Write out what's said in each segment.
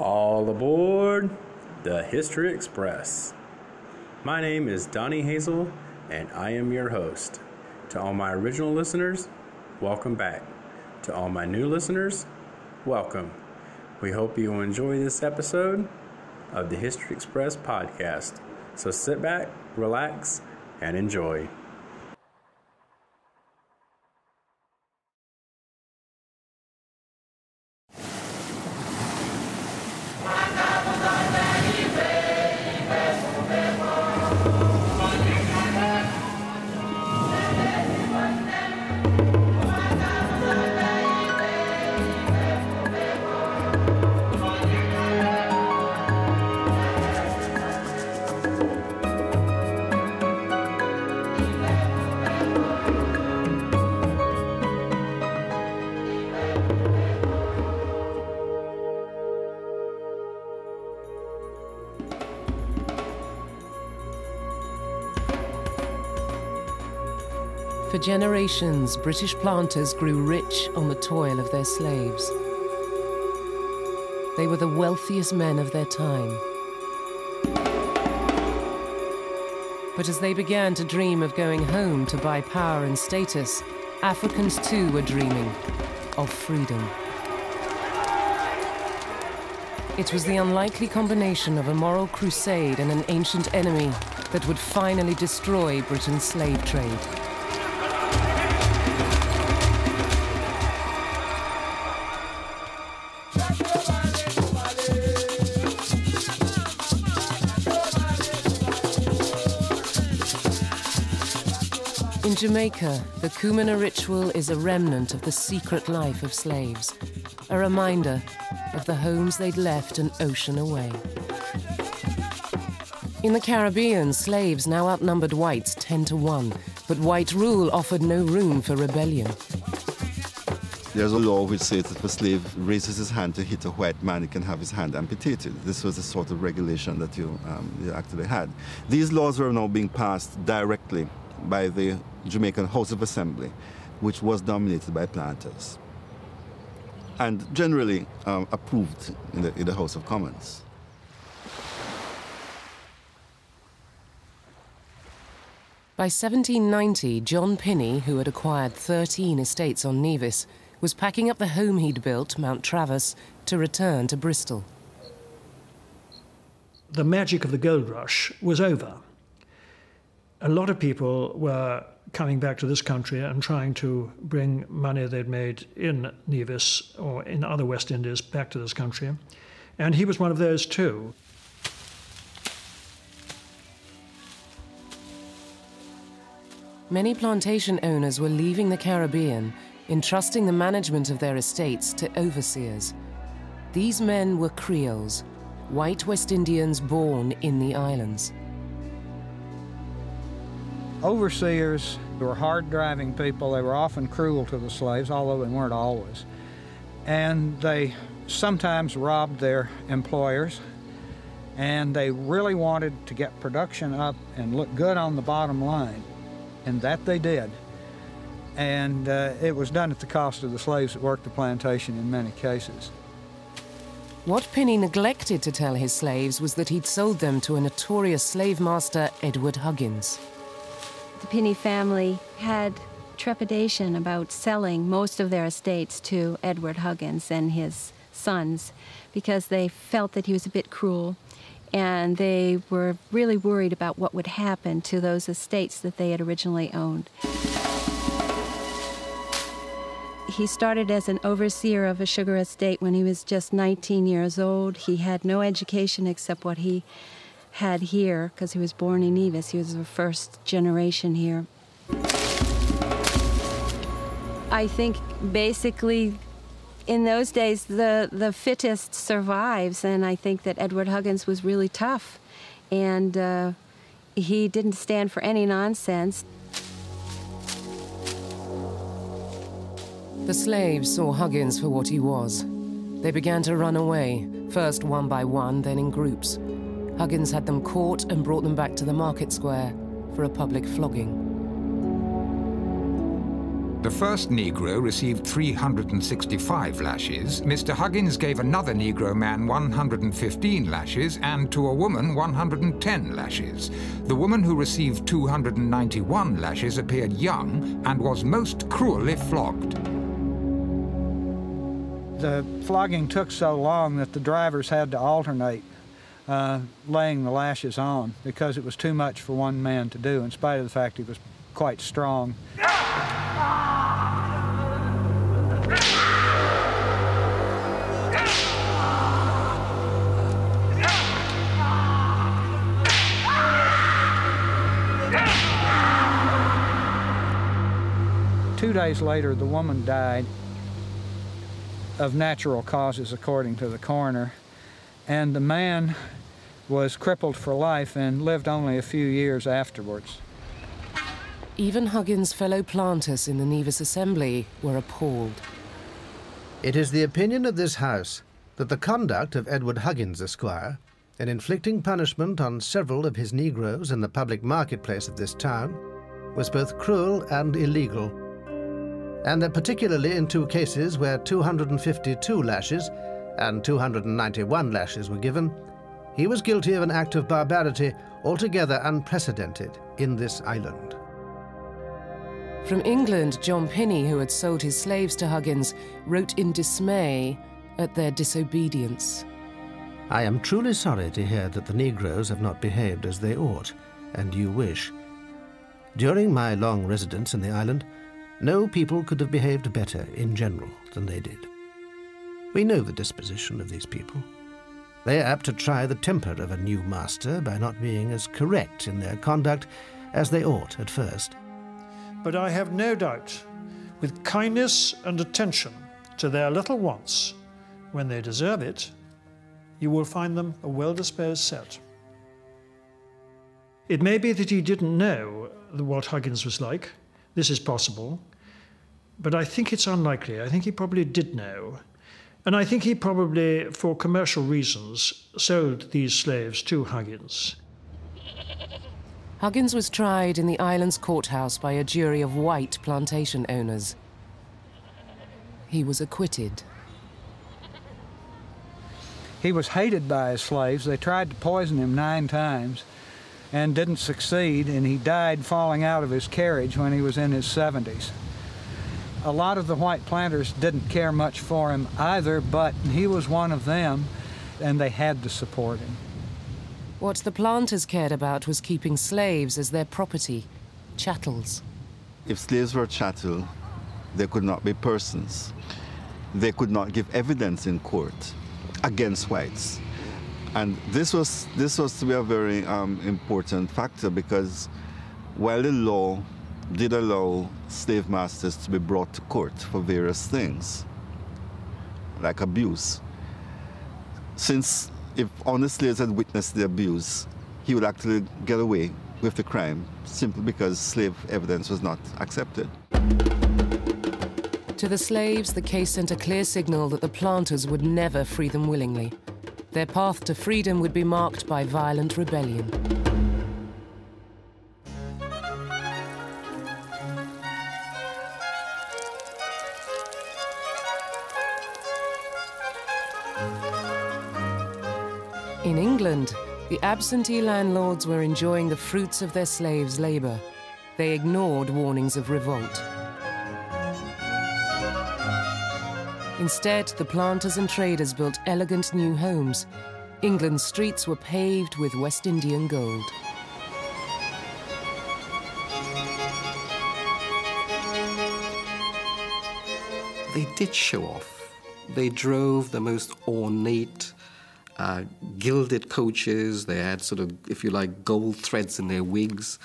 All aboard the History Express. My name is Donnie Hazel, and I am your host. To all my original listeners, welcome back. To all my new listeners, welcome. We hope you enjoy this episode of the History Express podcast. So sit back, relax, and enjoy. Generations, British planters grew rich on the toil of their slaves. They were the wealthiest men of their time. But as they began to dream of going home to buy power and status, Africans too were dreaming of freedom. It was the unlikely combination of a moral crusade and an ancient enemy that would finally destroy Britain's slave trade. Jamaica, the Kumina ritual is a remnant of the secret life of slaves, a reminder of the homes they'd left an ocean away. In the Caribbean, slaves now outnumbered whites 10 to 1, but white rule offered no room for rebellion. There's a law which says that if a slave raises his hand to hit a white man, he can have his hand amputated. This was a sort of regulation that you, um, you actually had. These laws were now being passed directly by the Jamaican House of Assembly, which was dominated by planters, and generally um, approved in the, in the House of Commons. By 1790, John Pinney, who had acquired 13 estates on Nevis, was packing up the home he'd built, Mountravers, to return to Bristol. The magic of the gold rush was over. A lot of people were coming back to this country and trying to bring money they'd made in Nevis or in other West Indies back to this country. And he was one of those too. Many plantation owners were leaving the Caribbean, entrusting the management of their estates to overseers. These men were Creoles, white West Indians born in the islands. Overseers were hard driving people. They were often cruel to the slaves, although they weren't always. And they sometimes robbed their employers. And they really wanted to get production up and look good on the bottom line. And that they did. And uh, it was done at the cost of the slaves that worked the plantation in many cases. What Pinney neglected to tell his slaves was that he'd sold them to a notorious slave master, Edward Huggins. The Pinney family had trepidation about selling most of their estates to Edward Huggins and his sons because they felt that he was a bit cruel and they were really worried about what would happen to those estates that they had originally owned. He started as an overseer of a sugar estate when he was just 19 years old. He had no education except what he had here because he was born in Nevis. He was the first generation here. I think basically in those days the, the fittest survives, and I think that Edward Huggins was really tough. And uh, he didn't stand for any nonsense. The slaves saw Huggins for what he was. They began to run away, first one by one, then in groups. Huggins had them caught and brought them back to the market square for a public flogging. The first Negro received 365 lashes. Mr. Huggins gave another Negro man 115 lashes and to a woman 110 lashes. The woman who received 291 lashes appeared young and was most cruelly flogged. The flogging took so long that the drivers had to alternate uh, laying the lashes on because it was too much for one man to do, in spite of the fact he was quite strong. Two days later, the woman died of natural causes, according to the coroner, and the man was crippled for life and lived only a few years afterwards. Even Huggins' fellow planters in the Nevis Assembly were appalled. It is the opinion of this House that the conduct of Edward Huggins, Esquire, in inflicting punishment on several of his Negroes in the public marketplace of this town, was both cruel and illegal, and that particularly in two cases where 252 lashes and 291 lashes were given, he was guilty of an act of barbarity altogether unprecedented in this island. From England, John Pinney, who had sold his slaves to Huggins, wrote in dismay at their disobedience. I am truly sorry to hear that the Negroes have not behaved as they ought, and you wish. During my long residence in the island, no people could have behaved better in general than they did. We know the disposition of these people. They are apt to try the temper of a new master by not being as correct in their conduct as they ought at first. But I have no doubt, with kindness and attention to their little wants, when they deserve it, you will find them a well disposed set. It may be that he didn't know what Huggins was like. This is possible. But I think it's unlikely. I think he probably did know. And I think he probably, for commercial reasons, sold these slaves to Huggins. Huggins was tried in the island's courthouse by a jury of white plantation owners. He was acquitted. He was hated by his slaves. They tried to poison him nine times and didn't succeed, and he died falling out of his carriage when he was in his 70s. A lot of the white planters didn't care much for him either, but he was one of them, and they had to support him. What the planters cared about was keeping slaves as their property, chattels. If slaves were chattel, they could not be persons. They could not give evidence in court against whites. And this was, this was to be a very um, important factor because while the law did allow slave masters to be brought to court for various things, like abuse, since if honest slaves had witnessed the abuse, he would actually get away with the crime simply because slave evidence was not accepted. To the slaves, the case sent a clear signal that the planters would never free them willingly. Their path to freedom would be marked by violent rebellion. England, the absentee landlords were enjoying the fruits of their slaves' labor. They ignored warnings of revolt. Instead, the planters and traders built elegant new homes. England's streets were paved with West Indian gold. They did show off. They drove the most ornate, uh, gilded coaches. They had sort of, if you like, gold threads in their wigs.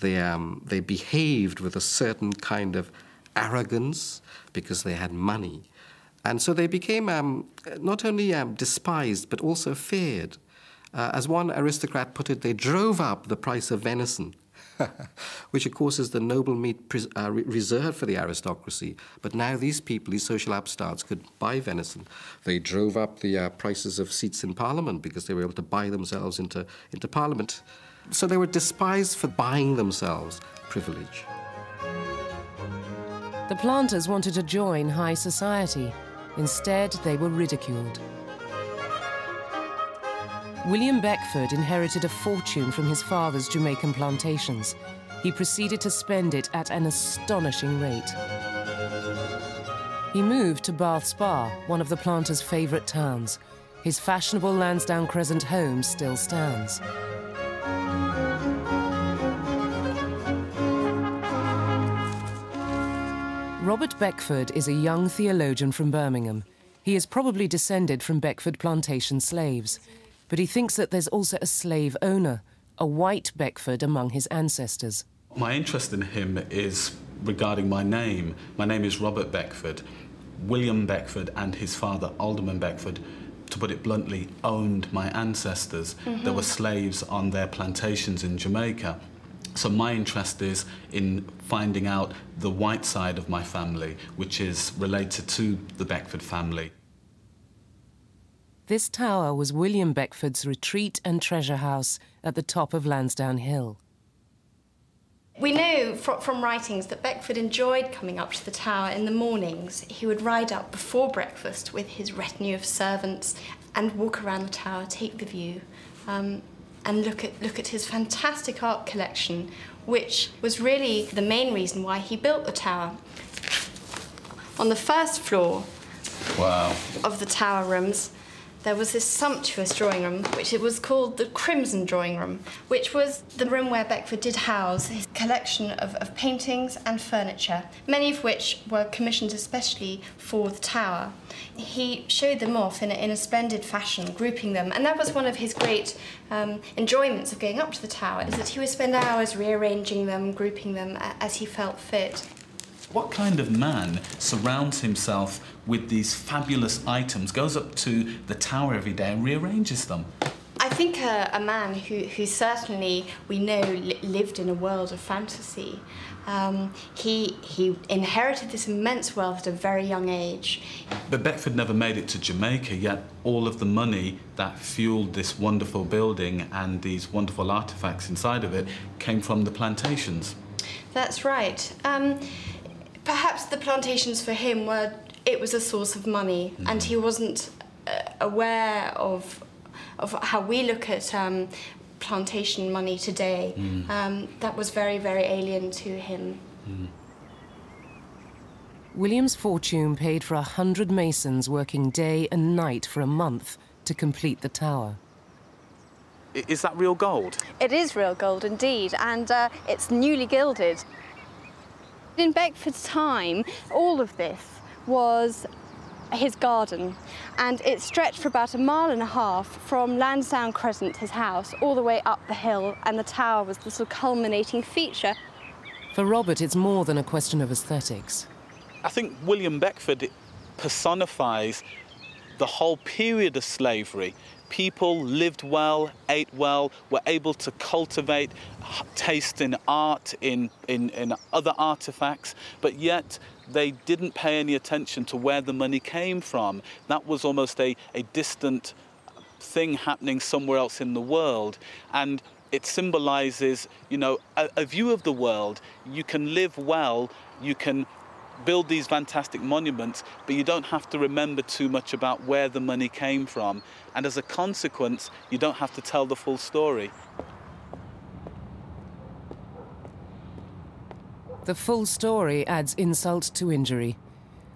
They, um, they behaved with a certain kind of arrogance because they had money. And so they became um, not only um, despised, but also feared. Uh, as one aristocrat put it, they drove up the price of venison, which, of course, is the noble meat uh, reserved for the aristocracy. But now these people, these social upstarts, could buy venison. They drove up the uh, prices of seats in Parliament because they were able to buy themselves into, into Parliament. So they were despised for buying themselves privilege. The planters wanted to join high society. Instead, they were ridiculed. William Beckford inherited a fortune from his father's Jamaican plantations. He proceeded to spend it at an astonishing rate. He moved to Bath Spa, one of the planter's favourite towns. His fashionable Lansdowne Crescent home still stands. Robert Beckford is a young theologian from Birmingham. He is probably descended from Beckford plantation slaves, but he thinks that there's also a slave owner, a white Beckford among his ancestors. My interest in him is regarding my name. My name is Robert Beckford. William Beckford and his father, Alderman Beckford, to put it bluntly, owned my ancestors. Mm -hmm. There were slaves on their plantations in Jamaica. So my interest is in finding out the white side of my family, which is related to the Beckford family. This tower was William Beckford's retreat and treasure house at the top of Lansdowne Hill. We know from writings that Beckford enjoyed coming up to the tower in the mornings. He would ride up before breakfast with his retinue of servants and walk around the tower, take the view. Um, and look at, look at his fantastic art collection, which was really the main reason why he built the tower. On the first floor wow. of the tower rooms, there was this sumptuous drawing room, which it was called the Crimson Drawing Room, which was the room where Beckford did house his collection of, of paintings and furniture, many of which were commissioned especially for the tower. He showed them off in a, in a splendid fashion, grouping them, and that was one of his great um, enjoyments of going up to the tower, is that he would spend hours rearranging them, grouping them as he felt fit. What kind of man surrounds himself with these fabulous items, goes up to the tower every day and rearranges them? I think a, a man who, who certainly we know li lived in a world of fantasy. Um, he, he inherited this immense wealth at a very young age. But Beckford never made it to Jamaica, yet all of the money that fueled this wonderful building and these wonderful artifacts inside of it came from the plantations. That's right. Um, perhaps the plantations for him were it was a source of money, mm. and he wasn't uh, aware of of how we look at um, plantation money today. Mm. Um, that was very, very alien to him. Mm. William's fortune paid for a hundred masons working day and night for a month to complete the tower. Is that real gold? It is real gold indeed, and uh, it's newly gilded. In Beckford's time, all of this was his garden and it stretched for about a mile and a half from Lansdowne Crescent, his house, all the way up the hill and the tower was the sort of culminating feature. For Robert, it's more than a question of aesthetics. I think William Beckford personifies the whole period of slavery. People lived well, ate well, were able to cultivate taste in art, in, in, in other artifacts, but yet they didn't pay any attention to where the money came from. That was almost a, a distant thing happening somewhere else in the world. And it symbolizes, you know, a, a view of the world. You can live well, you can build these fantastic monuments, but you don't have to remember too much about where the money came from. And as a consequence, you don't have to tell the full story. The full story adds insult to injury.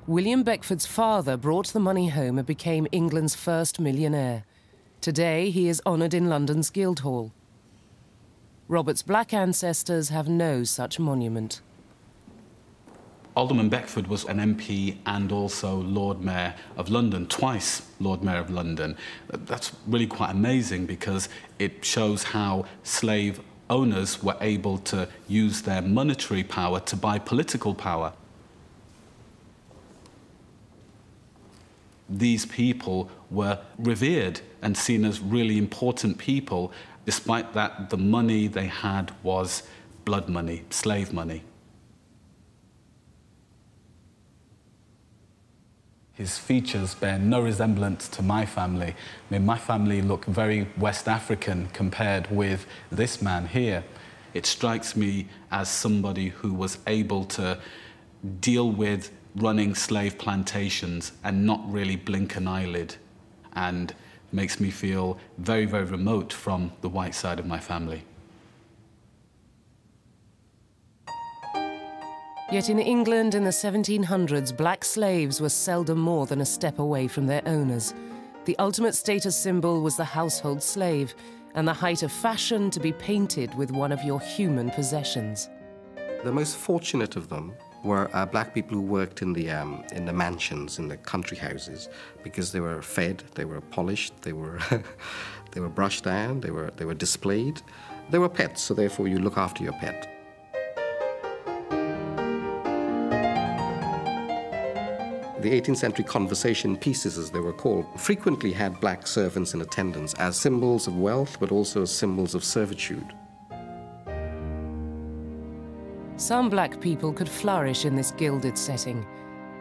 William Beckford's father brought the money home and became England's first millionaire. Today, he is honoured in London's Guildhall. Robert's black ancestors have no such monument. Alderman Beckford was an MP and also Lord Mayor of London, twice Lord Mayor of London. Uh, that's really quite amazing because it shows how slave owners were able to use their monetary power to buy political power. These people were revered and seen as really important people, despite that the money they had was blood money, slave money. His features bear no resemblance to my family. I mean, my family look very West African compared with this man here. It strikes me as somebody who was able to deal with running slave plantations and not really blink an eyelid and makes me feel very, very remote from the white side of my family. Yet in England in the 1700s, black slaves were seldom more than a step away from their owners. The ultimate status symbol was the household slave, and the height of fashion to be painted with one of your human possessions. The most fortunate of them were uh, black people who worked in the, um, in the mansions, in the country houses, because they were fed, they were polished, they were, they were brushed down, they were, they were displayed. They were pets, so therefore you look after your pet. The 18th century conversation pieces, as they were called, frequently had black servants in attendance as symbols of wealth, but also as symbols of servitude. Some black people could flourish in this gilded setting,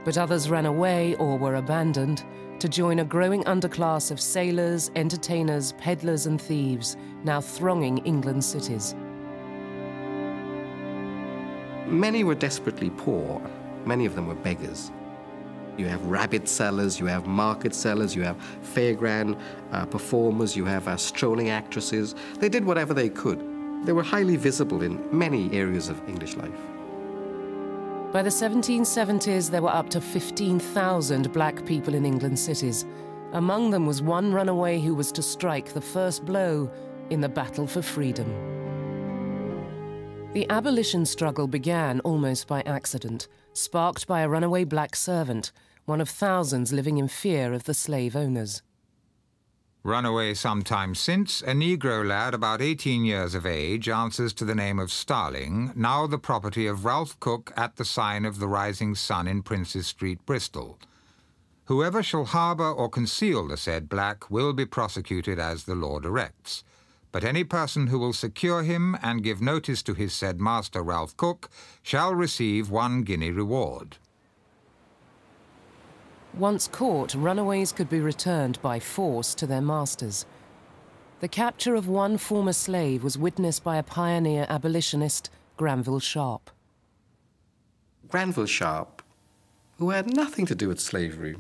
but others ran away or were abandoned to join a growing underclass of sailors, entertainers, peddlers, and thieves now thronging England's cities. Many were desperately poor, many of them were beggars. You have rabbit sellers, you have market sellers, you have fairground uh, performers, you have uh, strolling actresses. They did whatever they could. They were highly visible in many areas of English life. By the 1770s, there were up to 15,000 black people in England's cities. Among them was one runaway who was to strike the first blow in the battle for freedom. The abolition struggle began almost by accident, sparked by a runaway black servant one of thousands living in fear of the slave owners. Runaway some time since, a Negro lad about 18 years of age answers to the name of Starling, now the property of Ralph Cook at the sign of the Rising Sun in Princes Street, Bristol. Whoever shall harbour or conceal the said black will be prosecuted as the law directs. But any person who will secure him and give notice to his said master Ralph Cook shall receive one guinea reward. Once caught, runaways could be returned by force to their masters. The capture of one former slave was witnessed by a pioneer abolitionist, Granville Sharp. Granville Sharp, who had nothing to do with slavery,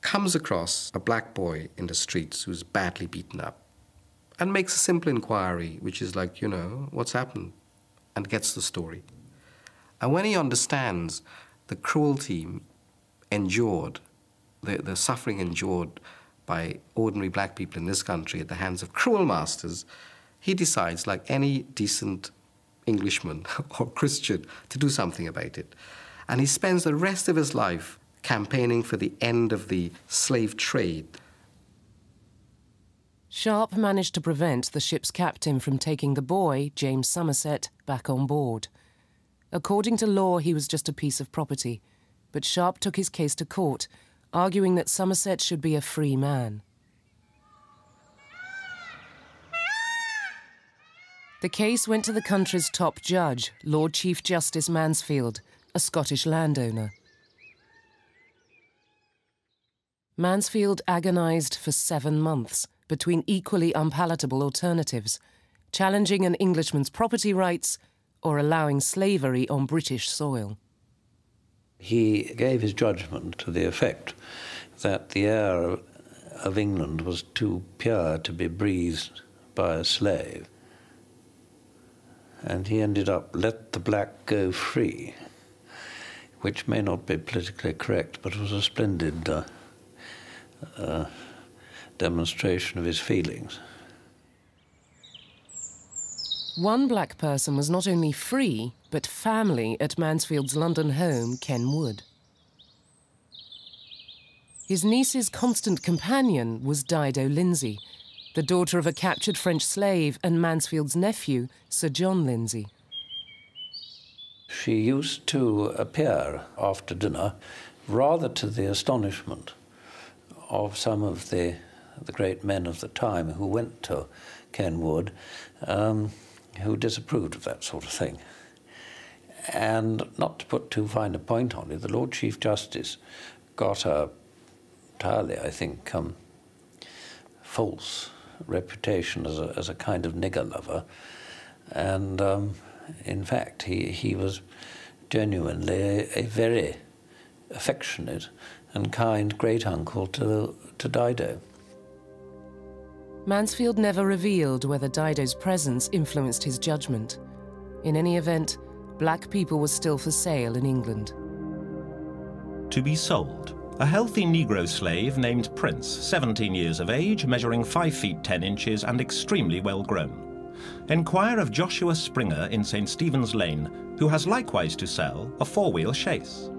comes across a black boy in the streets who's badly beaten up and makes a simple inquiry, which is like, you know, what's happened? And gets the story. And when he understands the cruelty endured the, the suffering endured by ordinary black people in this country at the hands of cruel masters, he decides, like any decent Englishman or Christian, to do something about it. And he spends the rest of his life campaigning for the end of the slave trade. Sharp managed to prevent the ship's captain from taking the boy, James Somerset, back on board. According to law, he was just a piece of property, but Sharp took his case to court arguing that Somerset should be a free man. The case went to the country's top judge, Lord Chief Justice Mansfield, a Scottish landowner. Mansfield agonised for seven months between equally unpalatable alternatives, challenging an Englishman's property rights or allowing slavery on British soil. He gave his judgment to the effect that the air of England was too pure to be breathed by a slave. And he ended up, let the black go free, which may not be politically correct, but was a splendid uh, uh, demonstration of his feelings. One black person was not only free, but family at Mansfield's London home, Kenwood. His niece's constant companion was Dido Lindsay, the daughter of a captured French slave and Mansfield's nephew, Sir John Lindsay. She used to appear after dinner, rather to the astonishment of some of the, the great men of the time who went to Kenwood Um, who disapproved of that sort of thing. And not to put too fine a point on it, the Lord Chief Justice got a entirely, I think, um, false reputation as a, as a kind of nigger lover. And um, in fact, he, he was genuinely a, a very affectionate and kind great uncle to, to Dido. Mansfield never revealed whether Dido's presence influenced his judgment. In any event, black people were still for sale in England. To be sold, a healthy Negro slave named Prince, 17 years of age, measuring 5 feet 10 inches and extremely well grown. Enquire of Joshua Springer in St. Stephen's Lane, who has likewise to sell a four-wheel chaise.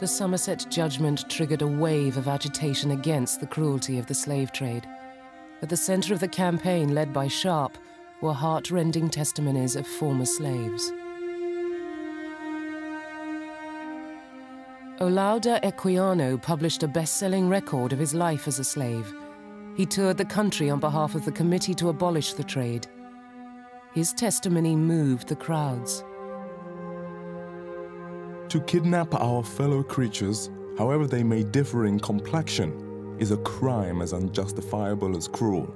The Somerset judgment triggered a wave of agitation against the cruelty of the slave trade. At the center of the campaign led by Sharp were heart-rending testimonies of former slaves. Olaudah Equiano published a best-selling record of his life as a slave. He toured the country on behalf of the Committee to Abolish the Trade. His testimony moved the crowds. To kidnap our fellow creatures, however they may differ in complexion, is a crime as unjustifiable as cruel.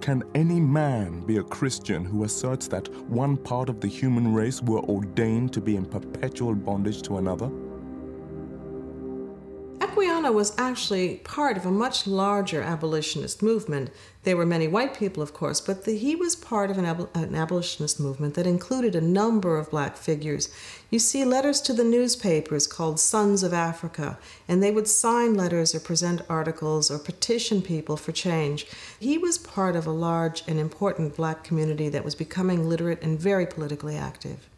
Can any man be a Christian who asserts that one part of the human race were ordained to be in perpetual bondage to another? Equiano was actually part of a much larger abolitionist movement. There were many white people, of course, but the, he was part of an, ab an, abolitionist movement that included a number of black figures. You see letters to the newspapers called Sons of Africa, and they would sign letters or present articles or petition people for change. He was part of a large and important black community that was becoming literate and very politically active.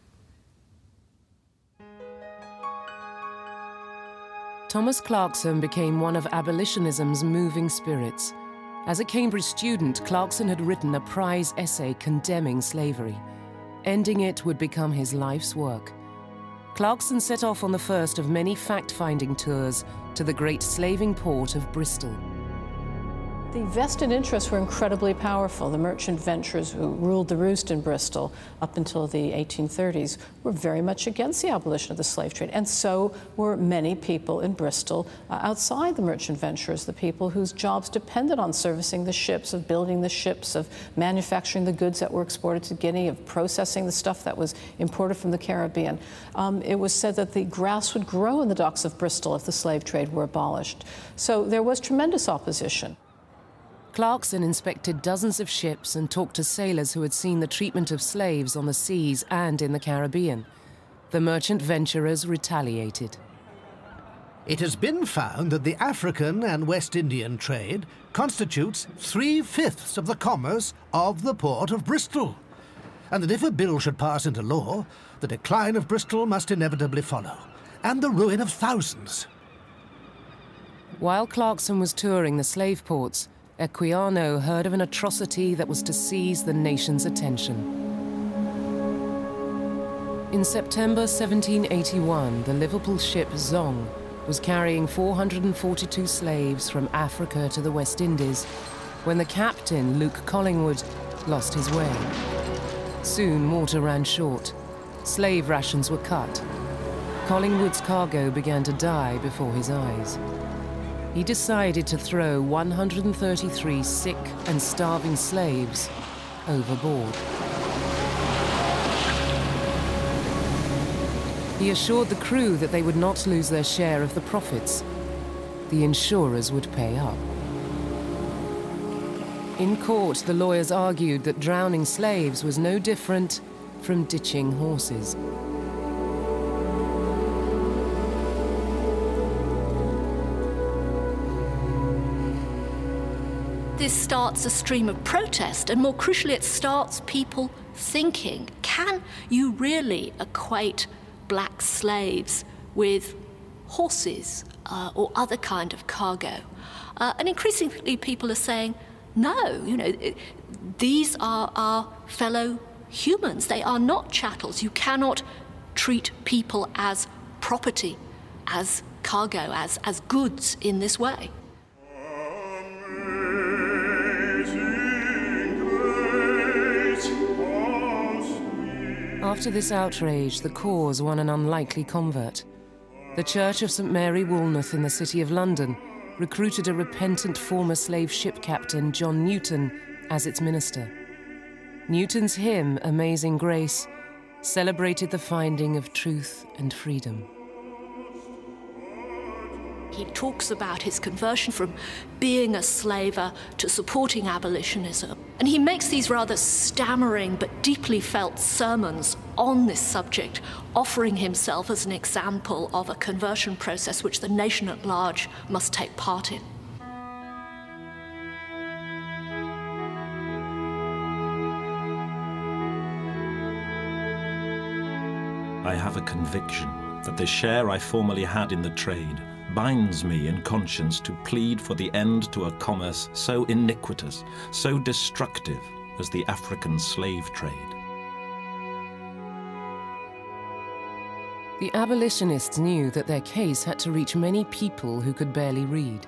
Thomas Clarkson became one of abolitionism's moving spirits. As a Cambridge student, Clarkson had written a prize essay condemning slavery. Ending it would become his life's work. Clarkson set off on the first of many fact-finding tours to the great slaving port of Bristol. The vested interests were incredibly powerful. The merchant venturers who ruled the roost in Bristol up until the 1830s were very much against the abolition of the slave trade, and so were many people in Bristol uh, outside the merchant venturers, the people whose jobs depended on servicing the ships, of building the ships, of manufacturing the goods that were exported to Guinea, of processing the stuff that was imported from the Caribbean. Um, it was said that the grass would grow in the docks of Bristol if the slave trade were abolished. So there was tremendous opposition. Clarkson inspected dozens of ships and talked to sailors who had seen the treatment of slaves on the seas and in the Caribbean. The merchant venturers retaliated. It has been found that the African and West Indian trade constitutes three-fifths of the commerce of the port of Bristol, and that if a bill should pass into law, the decline of Bristol must inevitably follow, and the ruin of thousands. While Clarkson was touring the slave ports, Equiano heard of an atrocity that was to seize the nation's attention. In September 1781, the Liverpool ship Zong was carrying 442 slaves from Africa to the West Indies when the captain, Luke Collingwood, lost his way. Soon water ran short. Slave rations were cut. Collingwood's cargo began to die before his eyes he decided to throw 133 sick and starving slaves overboard. He assured the crew that they would not lose their share of the profits. The insurers would pay up. In court, the lawyers argued that drowning slaves was no different from ditching horses. This starts a stream of protest, and more crucially, it starts people thinking can you really equate black slaves with horses uh, or other kind of cargo? Uh, and increasingly, people are saying, no, you know, these are our fellow humans. They are not chattels. You cannot treat people as property, as cargo, as, as goods in this way. After this outrage, the cause won an unlikely convert. The Church of St Mary Woolnoth in the City of London recruited a repentant former slave ship captain, John Newton, as its minister. Newton's hymn, Amazing Grace, celebrated the finding of truth and freedom. He talks about his conversion from being a slaver to supporting abolitionism. And he makes these rather stammering but deeply felt sermons on this subject, offering himself as an example of a conversion process which the nation at large must take part in. I have a conviction that the share I formerly had in the trade binds me in conscience to plead for the end to a commerce so iniquitous, so destructive as the African slave trade. The abolitionists knew that their case had to reach many people who could barely read.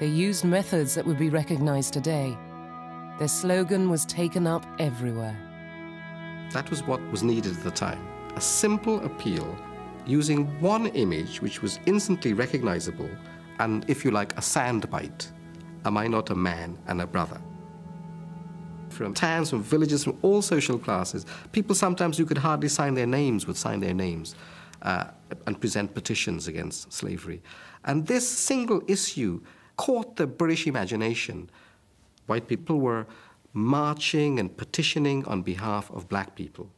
They used methods that would be recognized today. Their slogan was taken up everywhere. That was what was needed at the time. A simple appeal using one image which was instantly recognizable and, if you like, a soundbite. Am I not a man and a brother? From towns, from villages, from all social classes, people sometimes who could hardly sign their names would sign their names uh, and present petitions against slavery. And this single issue caught the British imagination. White people were marching and petitioning on behalf of black people.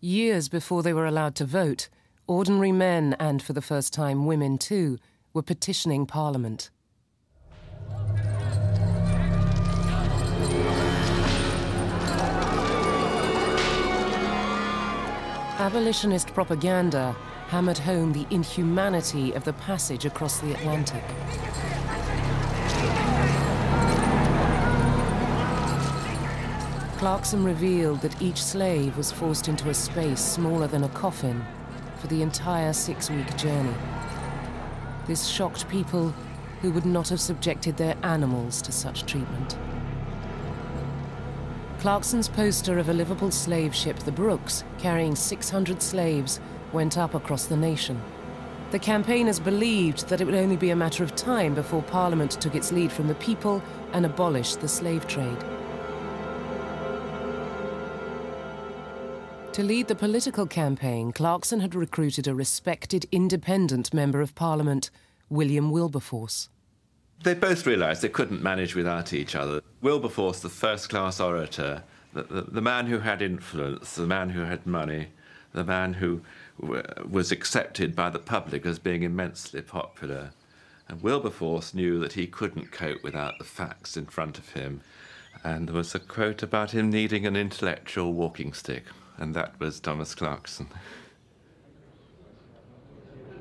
Years before they were allowed to vote, ordinary men, and for the first time women too, were petitioning Parliament. Abolitionist propaganda hammered home the inhumanity of the passage across the Atlantic. Clarkson revealed that each slave was forced into a space smaller than a coffin for the entire six-week journey. This shocked people who would not have subjected their animals to such treatment. Clarkson's poster of a Liverpool slave ship, the Brookes, carrying 600 slaves, went up across the nation. The campaigners believed that it would only be a matter of time before Parliament took its lead from the people and abolished the slave trade. To lead the political campaign, Clarkson had recruited a respected independent member of Parliament, William Wilberforce. They both realised they couldn't manage without each other. Wilberforce, the first class orator, the, the, the, man who had influence, the man who had money, the man who was accepted by the public as being immensely popular. And Wilberforce knew that he couldn't cope without the facts in front of him. And there was a quote about him needing an intellectual walking stick and that was Thomas Clarkson.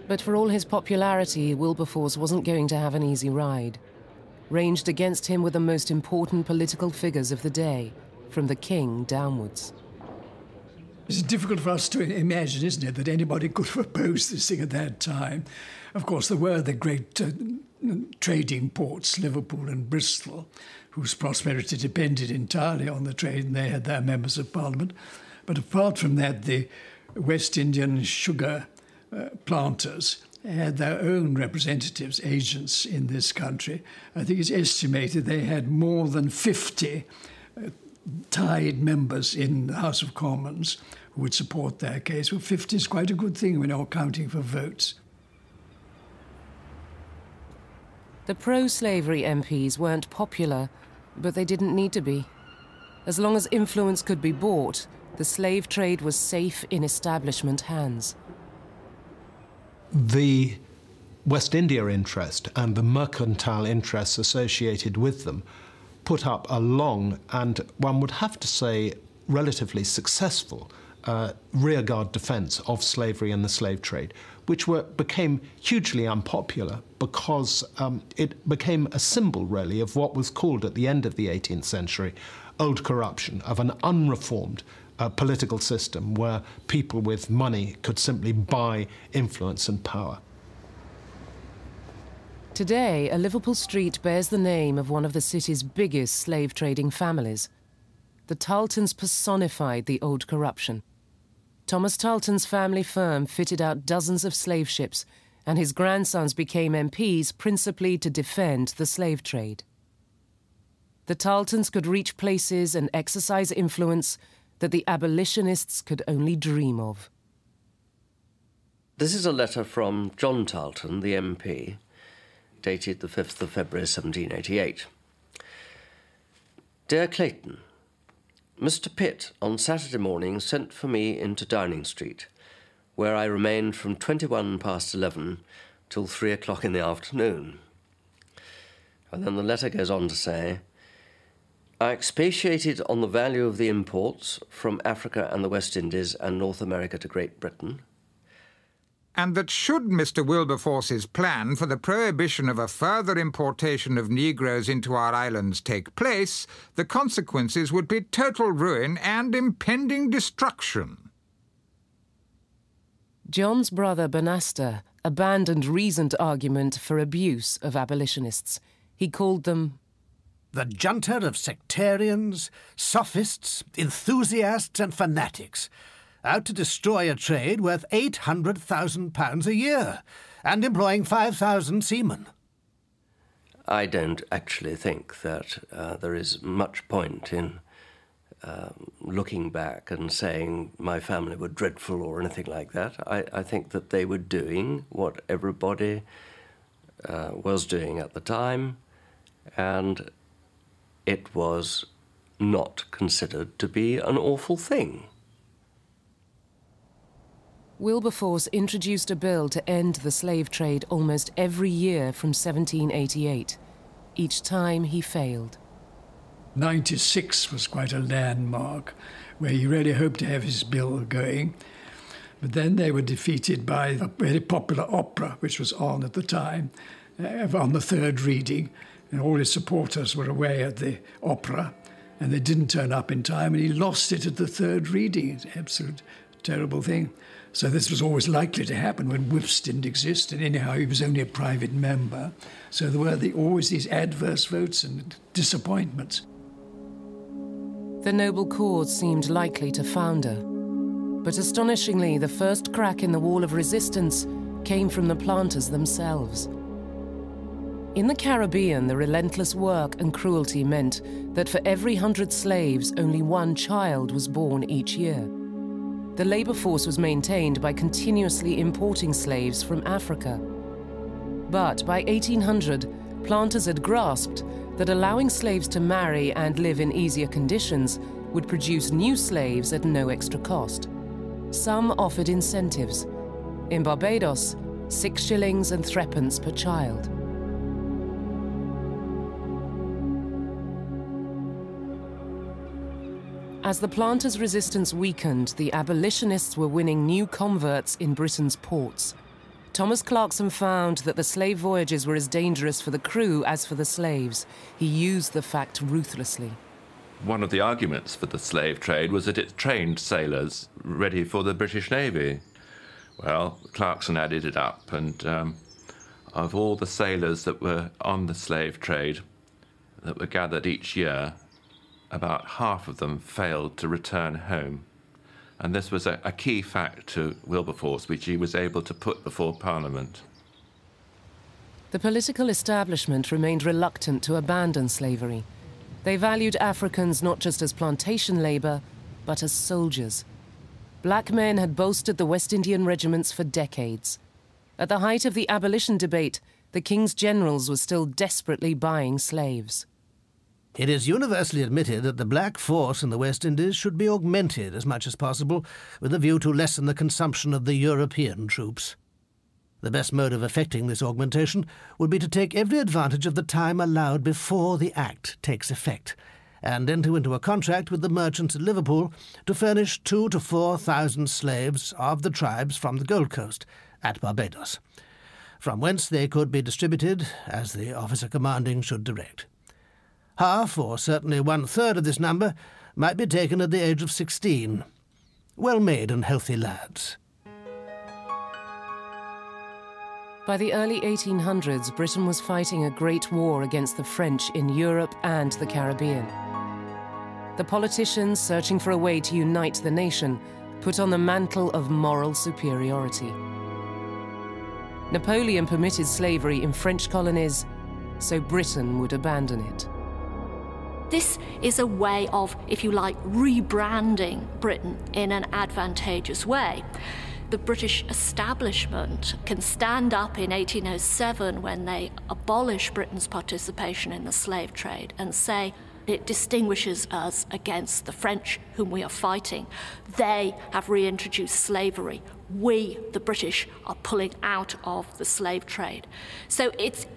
But for all his popularity, Wilberforce wasn't going to have an easy ride. Ranged against him were the most important political figures of the day, from the king downwards. It's difficult for us to imagine, isn't it, that anybody could have opposed this thing at that time. Of course, there were the great uh, trading ports, Liverpool and Bristol, whose prosperity depended entirely on the trade, and they had their members of parliament. But apart from that, the West Indian sugar uh, planters had their own representatives, agents in this country. I think it's estimated they had more than 50 uh, tied members in the House of Commons who would support their case. Well, 50 is quite a good thing when you're counting for votes. The pro slavery MPs weren't popular, but they didn't need to be. As long as influence could be bought, the slave trade was safe in establishment hands. The West India interest and the mercantile interests associated with them put up a long and, one would have to say, relatively successful uh, rearguard defense of slavery and the slave trade, which were, became hugely unpopular because um, it became a symbol, really, of what was called at the end of the 18th century old corruption, of an unreformed a political system where people with money could simply buy influence and power. Today, a Liverpool street bears the name of one of the city's biggest slave trading families. The Tarletons personified the old corruption. Thomas Tarleton's family firm fitted out dozens of slave ships, and his grandsons became MPs principally to defend the slave trade. the Tarletons could reach places and exercise influence that the abolitionists could only dream of. This is a letter from John Tarleton, the MP, dated the 5th of February 1788. Dear Clayton, Mr. Pitt on Saturday morning sent for me into Downing Street, where I remained from 21 past 11 till 3 o'clock in the afternoon. And then the letter goes on to say, I expatiated on the value of the imports from Africa and the West Indies and North America to Great Britain. And that should Mr. Wilberforce's plan for the prohibition of a further importation of Negroes into our islands take place, the consequences would be total ruin and impending destruction. John's brother Banastre abandoned reasoned argument for abuse of abolitionists. He called them the junta of sectarians, sophists, enthusiasts, and fanatics, out to destroy a trade worth £800,000 a year and employing 5,000 seamen. I don't actually think that uh, there is much point in uh, looking back and saying my family were dreadful or anything like that. I, I think that they were doing what everybody uh, was doing at the time, and it was not considered to be an awful thing. Wilberforce introduced a bill to end the slave trade almost every year from 1788. Each time he failed. 96 was quite a landmark where he really hoped to have his bill going. But then they were defeated by a very popular opera, which was on at the time, uh, on the third reading and all his supporters were away at the opera, and they didn't turn up in time, and he lost it at the third reading. It's an absolute terrible thing. So this was always likely to happen when whips didn't exist, and anyhow he was only a private member. So there were the, always these adverse votes and disappointments. The noble cause seemed likely to founder. But astonishingly, the first crack in the wall of resistance came from the planters themselves. In the Caribbean, the relentless work and cruelty meant that for every hundred slaves, only one child was born each year. The labor force was maintained by continuously importing slaves from Africa. But by 1800, planters had grasped that allowing slaves to marry and live in easier conditions would produce new slaves at no extra cost. Some offered incentives. In Barbados, six shillings and threepence per child. As the planters' resistance weakened, the abolitionists were winning new converts in Britain's ports. Thomas Clarkson found that the slave voyages were as dangerous for the crew as for the slaves. He used the fact ruthlessly. One of the arguments for the slave trade was that it trained sailors ready for the British Navy. Well, Clarkson added it up, and um, of all the sailors that were on the slave trade that were gathered each year, about half of them failed to return home. And this was a, a, key fact to Wilberforce, which he was able to put before Parliament. The political establishment remained reluctant to abandon slavery. They valued Africans not just as plantation labor, but as soldiers. Black men had bolstered the West Indian regiments for decades. At the height of the abolition debate, the king's generals were still desperately buying slaves. It is universally admitted that the black force in the West Indies should be augmented as much as possible with a view to lessen the consumption of the European troops. The best mode of effecting this augmentation would be to take every advantage of the time allowed before the Act takes effect, and enter into a contract with the merchants at Liverpool to furnish two to four thousand slaves of the tribes from the Gold Coast at Barbados, from whence they could be distributed as the officer commanding should direct. Half, or certainly one third of this number, might be taken at the age of 16. Well made and healthy lads. By the early 1800s, Britain was fighting a great war against the French in Europe and the Caribbean. The politicians, searching for a way to unite the nation, put on the mantle of moral superiority. Napoleon permitted slavery in French colonies, so Britain would abandon it. This is a way of, if you like, rebranding Britain in an advantageous way. The British establishment can stand up in 1807 when they abolish Britain's participation in the slave trade and say, it distinguishes us against the French, whom we are fighting. They have reintroduced slavery. We, the British, are pulling out of the slave trade. So it's,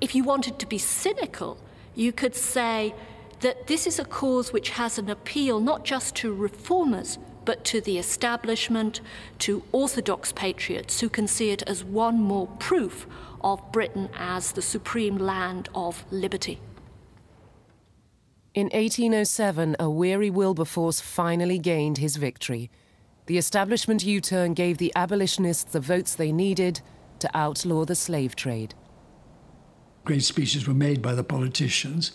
if you wanted to be cynical, you could say that this is a cause which has an appeal not just to reformers, but to the establishment, to orthodox patriots who can see it as one more proof of Britain as the supreme land of liberty. In 1807, a weary Wilberforce finally gained his victory. The establishment U turn gave the abolitionists the votes they needed to outlaw the slave trade. Great speeches were made by the politicians,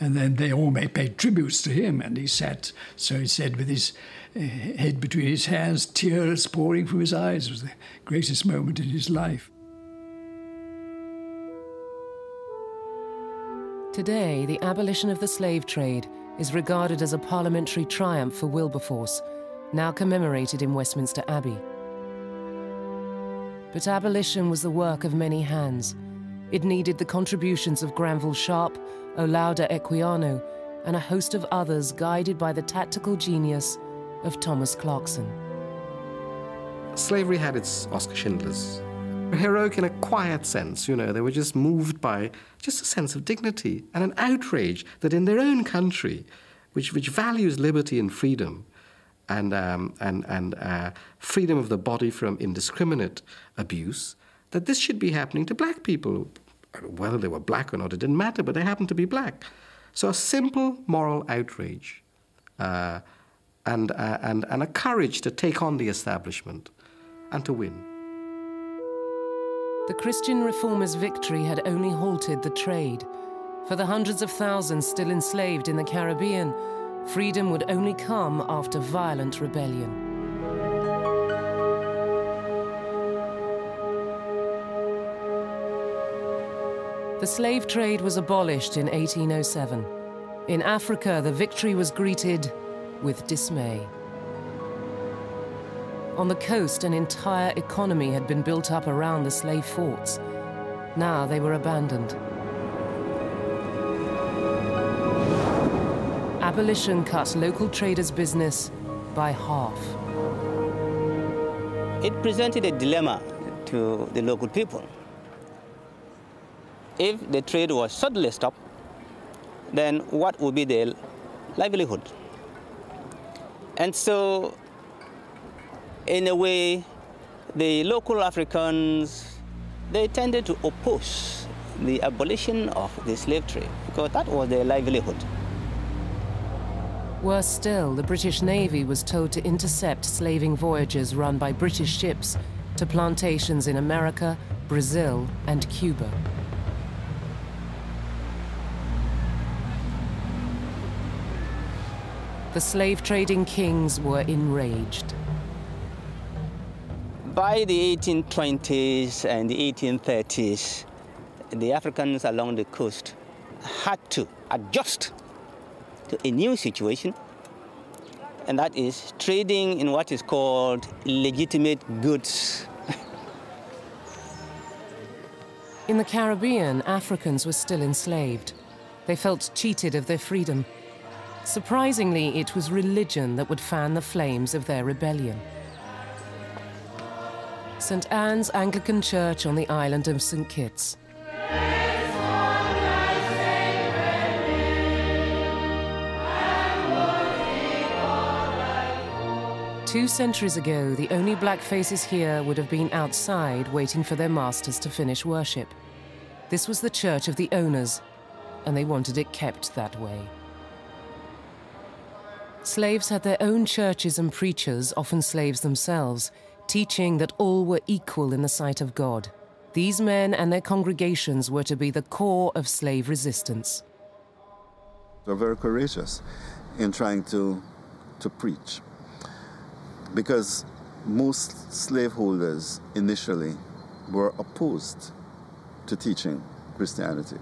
and then they all paid tributes to him, and he sat, so he said, with his uh, head between his hands, tears pouring from his eyes. It was the greatest moment in his life. Today, the abolition of the slave trade is regarded as a parliamentary triumph for Wilberforce, now commemorated in Westminster Abbey. But abolition was the work of many hands. It needed the contributions of Granville Sharp, Olaudah Equiano, and a host of others guided by the tactical genius of Thomas Clarkson. Slavery had its Oscar Schindlers, heroic in a quiet sense, you know. They were just moved by just a sense of dignity and an outrage that in their own country, which, which values liberty and freedom, and, um, and, and uh, freedom of the body from indiscriminate abuse, that this should be happening to black people. Whether they were black or not, it didn't matter, but they happened to be black. So a simple moral outrage uh, and, uh, and, and a courage to take on the establishment and to win. The Christian reformers' victory had only halted the trade. For the hundreds of thousands still enslaved in the Caribbean, freedom would only come after violent rebellion. The slave trade was abolished in 1807. In Africa, the victory was greeted with dismay. On the coast, an entire economy had been built up around the slave forts. Now they were abandoned. Abolition cut local traders' business by half. It presented a dilemma to the local people. If the trade was suddenly stopped, then what would be their livelihood? And so in a way, the local Africans, they tended to oppose the abolition of the slave trade because that was their livelihood. Worse still, the British Navy was told to intercept slaving voyages run by British ships to plantations in America, Brazil, and Cuba. The slave trading kings were enraged by the 1820s and the 1830s, the Africans along the coast had to adjust to a new situation, and that is trading in what is called legitimate goods. in the Caribbean, Africans were still enslaved. They felt cheated of their freedom. Surprisingly, it was religion that would fan the flames of their rebellion. St Anne's Anglican Church on the island of St Kitts. Two centuries ago, the only black faces here would have been outside waiting for their masters to finish worship. This was the church of the owners, and they wanted it kept that way. Slaves had their own churches and preachers, often slaves themselves, teaching that all were equal in the sight of God. These men and their congregations were to be the core of slave resistance. They were very courageous in trying to, to preach because most slaveholders initially were opposed to teaching Christianity.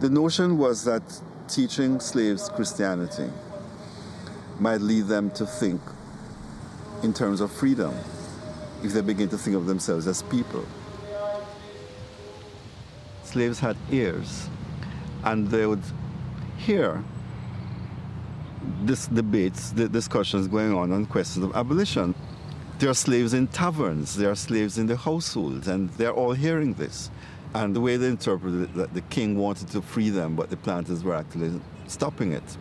The notion was that teaching slaves Christianity might lead them to think in terms of freedom if they begin to think of themselves as people. Slaves had ears, and they would hear this debates, the discussions going on on questions of abolition. There are slaves in taverns, there are slaves in the households, and they're all hearing this. And the way they interpreted it, that the king wanted to free them, but the planters were actually stopping it.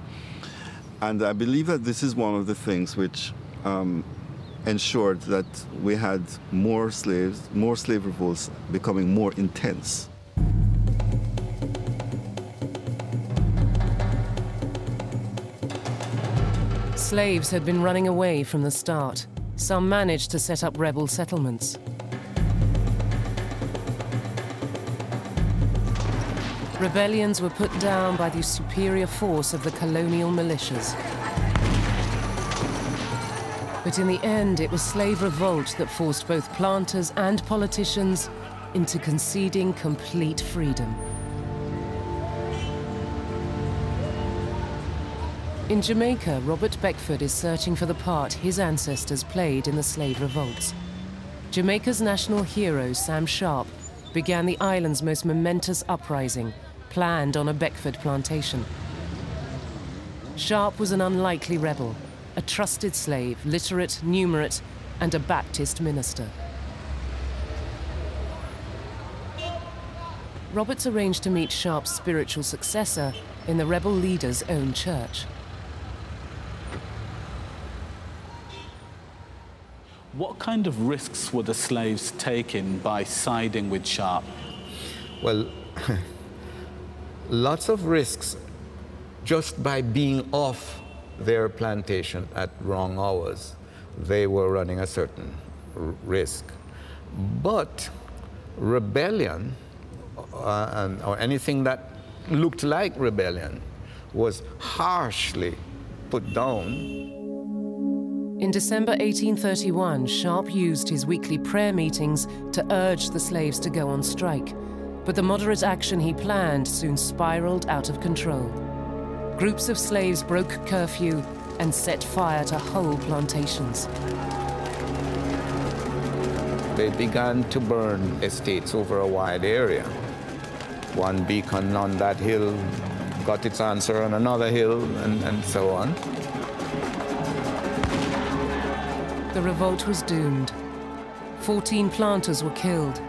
And I believe that this is one of the things which um, ensured that we had more slaves, more slave revolts becoming more intense. Slaves had been running away from the start. Some managed to set up rebel settlements. Rebellions were put down by the superior force of the colonial militias. But in the end, it was slave revolt that forced both planters and politicians into conceding complete freedom. In Jamaica, Robert Beckford is searching for the part his ancestors played in the slave revolts. Jamaica's national hero, Sam Sharpe, began the island's most momentous uprising, planned on a Beckford plantation. Sharpe was an unlikely rebel, a trusted slave, literate, numerate, and a Baptist minister. Roberts arranged to meet Sharpe's spiritual successor in the rebel leader's own church. What kind of risks were the slaves taking by siding with Sharpe? Well, lots of risks just by being off their plantation at wrong hours. They were running a certain risk. But rebellion, uh, and, or anything that looked like rebellion, was harshly put down in December 1831, Sharpe used his weekly prayer meetings to urge the slaves to go on strike, but the moderate action he planned soon spiraled out of control. Groups of slaves broke curfew and set fire to whole plantations. They began to burn estates over a wide area. One beacon on that hill got its answer on another hill, and, and so on. The revolt was doomed. Fourteen planters were killed,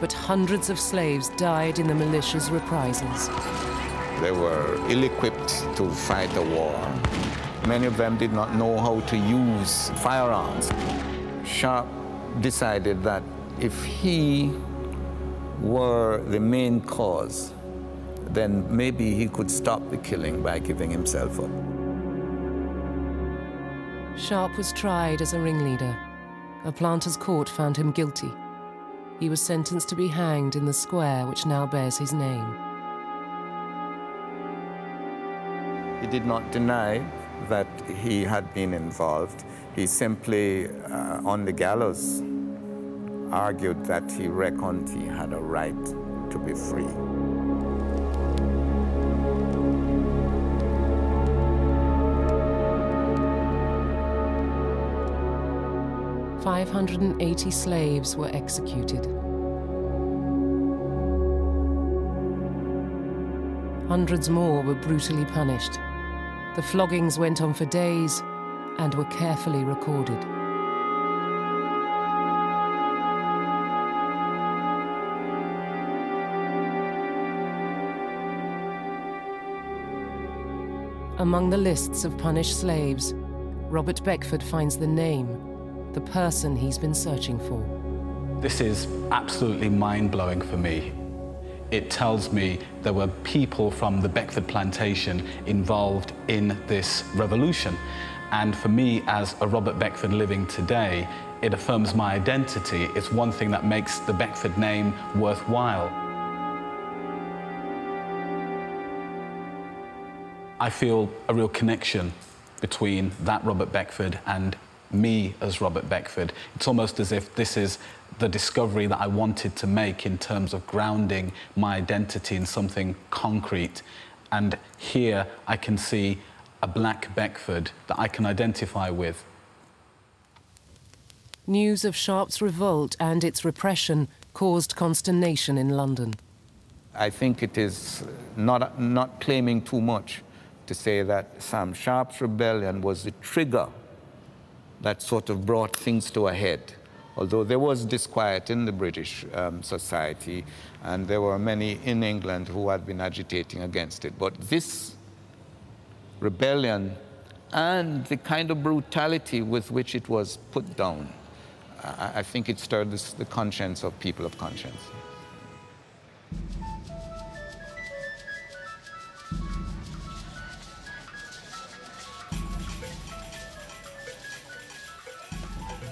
but hundreds of slaves died in the militia's reprisals. They were ill-equipped to fight a war. Many of them did not know how to use firearms. Sharpe decided that if he were the main cause, then maybe he could stop the killing by giving himself up. Sharpe was tried as a ringleader. A planter's court found him guilty. He was sentenced to be hanged in the square which now bears his name. He did not deny that he had been involved. He simply, uh, on the gallows, argued that he reckoned he had a right to be free. 580 slaves were executed. Hundreds more were brutally punished. The floggings went on for days and were carefully recorded. Among the lists of punished slaves, Robert Beckford finds the name the person he's been searching for. This is absolutely mind-blowing for me. It tells me there were people from the Beckford plantation involved in this revolution. And for me, as a Robert Beckford living today, it affirms my identity. It's one thing that makes the Beckford name worthwhile. I feel a real connection between that Robert Beckford and me as Robert Beckford. It's almost as if this is the discovery that I wanted to make in terms of grounding my identity in something concrete And here I can see a black Beckford that I can identify with. News of Sharpe's revolt and its repression caused consternation in London. I think it is not, not claiming too much to say that Sam Sharpe's rebellion was the trigger that sort of brought things to a head. Although there was disquiet in the British um, society, and there were many in England who had been agitating against it. But this rebellion and the kind of brutality with which it was put down, I, I think it stirred this, the conscience of people of conscience.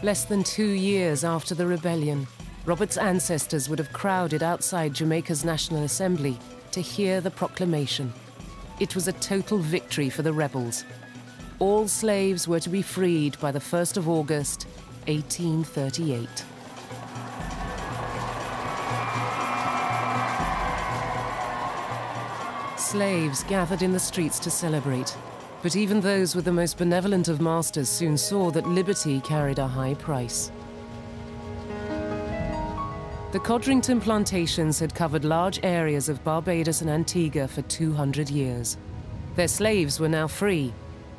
Less than two years after the rebellion, Robert's ancestors would have crowded outside Jamaica's National Assembly to hear the proclamation. It was a total victory for the rebels. All slaves were to be freed by the 1st of August, 1838. Slaves gathered in the streets to celebrate, but even those with the most benevolent of masters soon saw that liberty carried a high price. The Codrington plantations had covered large areas of Barbados and Antigua for 200 years. Their slaves were now free,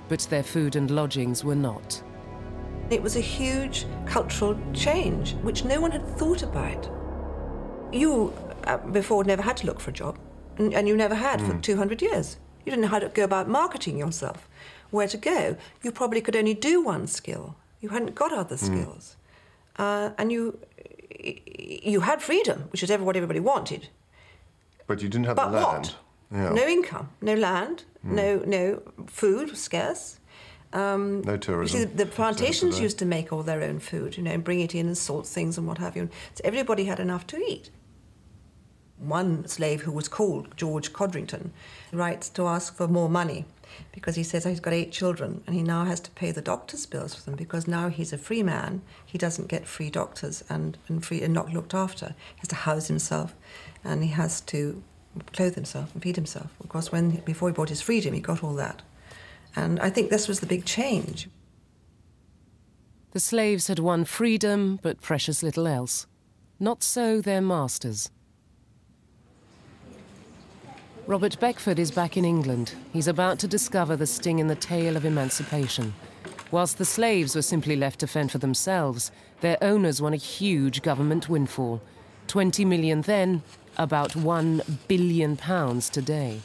but their food and lodgings were not. It was a huge cultural change, which no one had thought about. You, uh, before, never had to look for a job, and, and you never had mm. for 200 years. You didn't know how to go about marketing yourself, where to go. You probably could only do one skill. You hadn't got other mm. skills. Uh, and you, you had freedom, which is what everybody wanted. But you didn't have but the land. Yeah. No income, no land, mm. no no food, scarce. Um, no tourism. You see, the plantations used to make all their own food, you know, and bring it in and salt things and what have you. So everybody had enough to eat one slave who was called George Codrington writes to ask for more money because he says oh, he's got eight children and he now has to pay the doctor's bills for them because now he's a free man. He doesn't get free doctors and, and free and not looked after. He has to house himself and he has to clothe himself and feed himself. Of course, when before he bought his freedom, he got all that. And I think this was the big change. The slaves had won freedom, but precious little else. Not so their masters. Robert Beckford is back in England. He's about to discover the sting in the tail of emancipation. Whilst the slaves were simply left to fend for themselves, their owners won a huge government windfall. 20 million then, about 1 billion pounds today.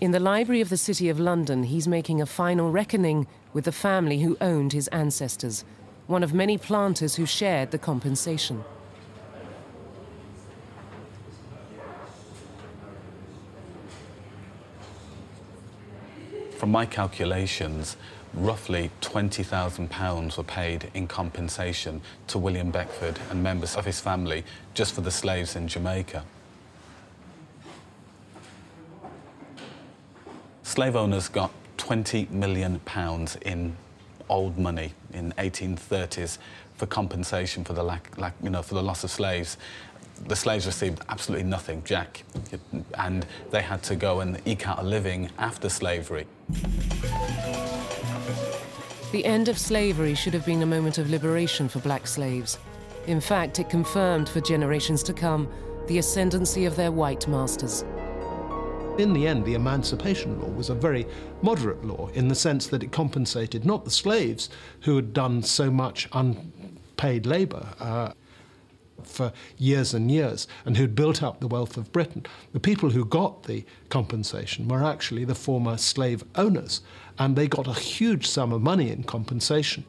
In the library of the City of London, he's making a final reckoning with the family who owned his ancestors, one of many planters who shared the compensation. From my calculations, roughly £20,000 were paid in compensation to William Beckford and members of his family just for the slaves in Jamaica. Slave owners got 20 million pounds in old money in 1830s for compensation for the lack, lack, you know, for the loss of slaves the slaves received absolutely nothing, jack, and they had to go and eke out a living after slavery. The end of slavery should have been a moment of liberation for black slaves. In fact, it confirmed for generations to come the ascendancy of their white masters. In the end, the Emancipation Law was a very moderate law in the sense that it compensated not the slaves who had done so much unpaid labour. Uh, for years and years and who'd built up the wealth of Britain. The people who got the compensation were actually the former slave owners, and they got a huge sum of money in compensation.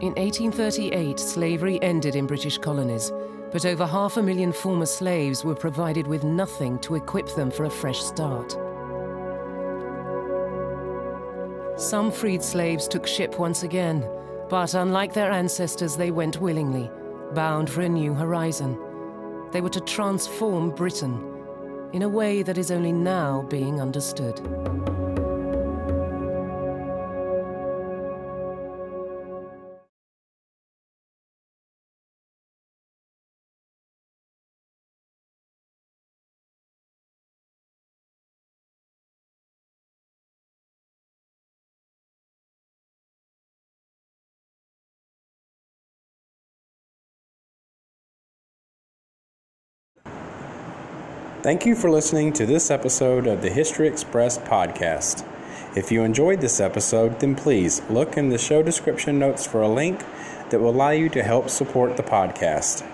In 1838, slavery ended in British colonies, but over half a million former slaves were provided with nothing to equip them for a fresh start. Some freed slaves took ship once again, but unlike their ancestors, they went willingly, bound for a new horizon. They were to transform Britain in a way that is only now being understood. Thank you for listening to this episode of the History Express podcast. If you enjoyed this episode, then please look in the show description notes for a link that will allow you to help support the podcast.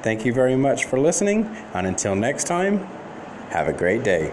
Thank you very much for listening, and until next time, have a great day.